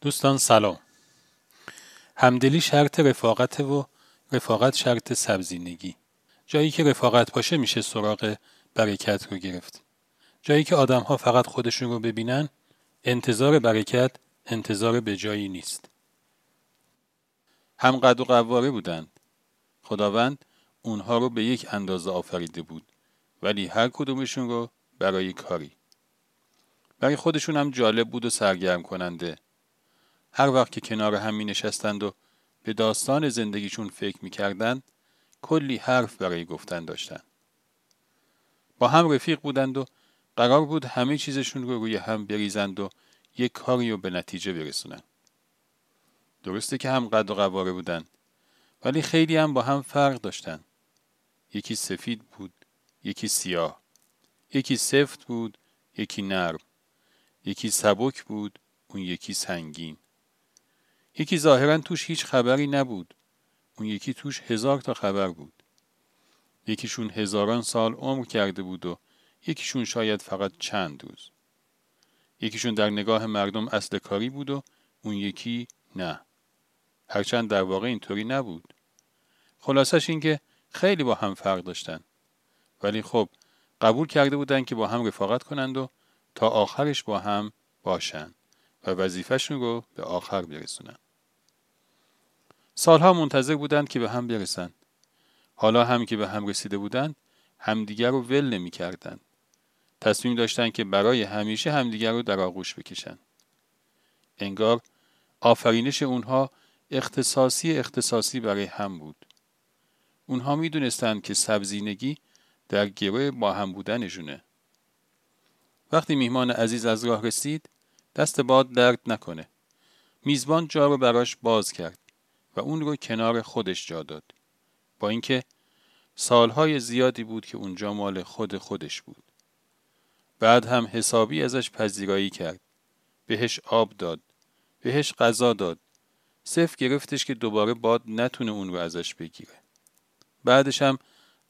دوستان سلام. همدلی شرط رفاقت و رفاقت شرط سبزینگی. جایی که رفاقت باشه میشه سراغ برکت رو گرفت. جایی که آدم ها فقط خودشون رو ببینن انتظار برکت انتظار به جایی نیست. هم قد و قواره بودند. خداوند اونها رو به یک اندازه آفریده بود ولی هر کدومشون رو برای کاری. برای خودشون هم جالب بود و سرگرم کننده. هر وقت که کنار هم می نشستند و به داستان زندگیشون فکر می کردند کلی حرف برای گفتن داشتند. با هم رفیق بودند و قرار بود همه چیزشون رو روی هم بریزند و یک کاری رو به نتیجه برسونند. درسته که هم قد و قواره بودند ولی خیلی هم با هم فرق داشتند. یکی سفید بود، یکی سیاه. یکی سفت بود، یکی نرم. یکی سبک بود، اون یکی سنگین. یکی ظاهرا توش هیچ خبری نبود. اون یکی توش هزار تا خبر بود. یکیشون هزاران سال عمر کرده بود و یکیشون شاید فقط چند روز. یکیشون در نگاه مردم اصل کاری بود و اون یکی نه. هرچند در واقع اینطوری نبود. خلاصش این که خیلی با هم فرق داشتن. ولی خب قبول کرده بودن که با هم رفاقت کنند و تا آخرش با هم باشن و وظیفهشون رو به آخر برسونن. سالها منتظر بودند که به هم برسند. حالا هم که به هم رسیده بودند همدیگر رو ول نمی کردن. تصمیم داشتند که برای همیشه همدیگر رو در آغوش بکشند. انگار آفرینش اونها اختصاصی اختصاصی برای هم بود. اونها می دونستند که سبزینگی در گروه با هم بودنشونه. وقتی میهمان عزیز از راه رسید دست باد درد نکنه. میزبان جا رو براش باز کرد. و اون رو کنار خودش جا داد. با اینکه سالهای زیادی بود که اونجا مال خود خودش بود. بعد هم حسابی ازش پذیرایی کرد. بهش آب داد. بهش غذا داد. صف گرفتش که دوباره باد نتونه اون رو ازش بگیره. بعدش هم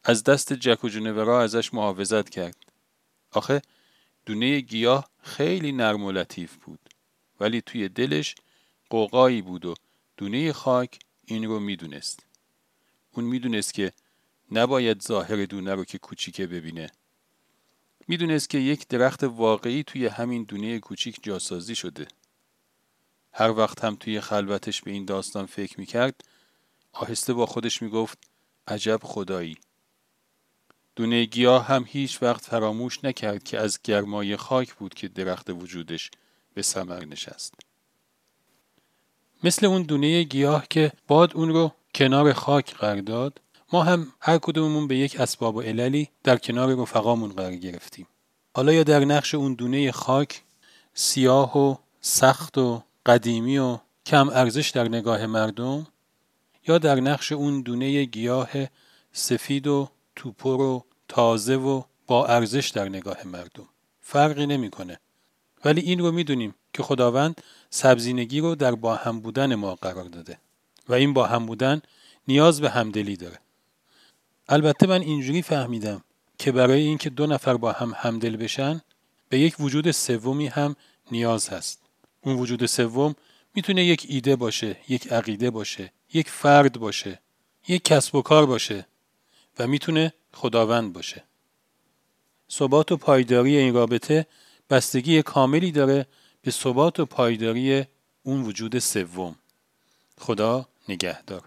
از دست جک و جونورا ازش محافظت کرد. آخه دونه گیاه خیلی نرم و لطیف بود. ولی توی دلش قوقایی بود و دونه خاک این رو می‌دونست. اون می‌دونست که نباید ظاهر دونه رو که کوچیکه ببینه. می‌دونست که یک درخت واقعی توی همین دونه کوچیک جاسازی شده. هر وقت هم توی خلوتش به این داستان فکر می‌کرد آهسته با خودش می‌گفت عجب خدایی. دونه گیاه هم هیچ وقت فراموش نکرد که از گرمای خاک بود که درخت وجودش به ثمر نشست. مثل اون دونه گیاه که باد اون رو کنار خاک قرار داد ما هم هر کدوممون به یک اسباب و عللی در کنار رفقامون قرار گرفتیم. حالا یا در نقش اون دونه خاک سیاه و سخت و قدیمی و کم ارزش در نگاه مردم یا در نقش اون دونه گیاه سفید و توپر و تازه و با ارزش در نگاه مردم. فرقی نمی‌کنه. ولی این رو می‌دونیم که خداوند سبزینگی رو در با هم بودن ما قرار داده و این با هم بودن نیاز به همدلی داره. البته من اینجوری فهمیدم که برای اینکه دو نفر با هم همدل بشن به یک وجود سومی هم نیاز هست. اون وجود سوم می‌تونه یک ایده باشه یک عقیده باشه یک فرد باشه یک کسب و کار باشه و می‌تونه خداوند باشه. ثبات و پایداری این رابطه بستگی کاملی داره به ثبات و پایداری اون وجود سوم. خدا نگهدار.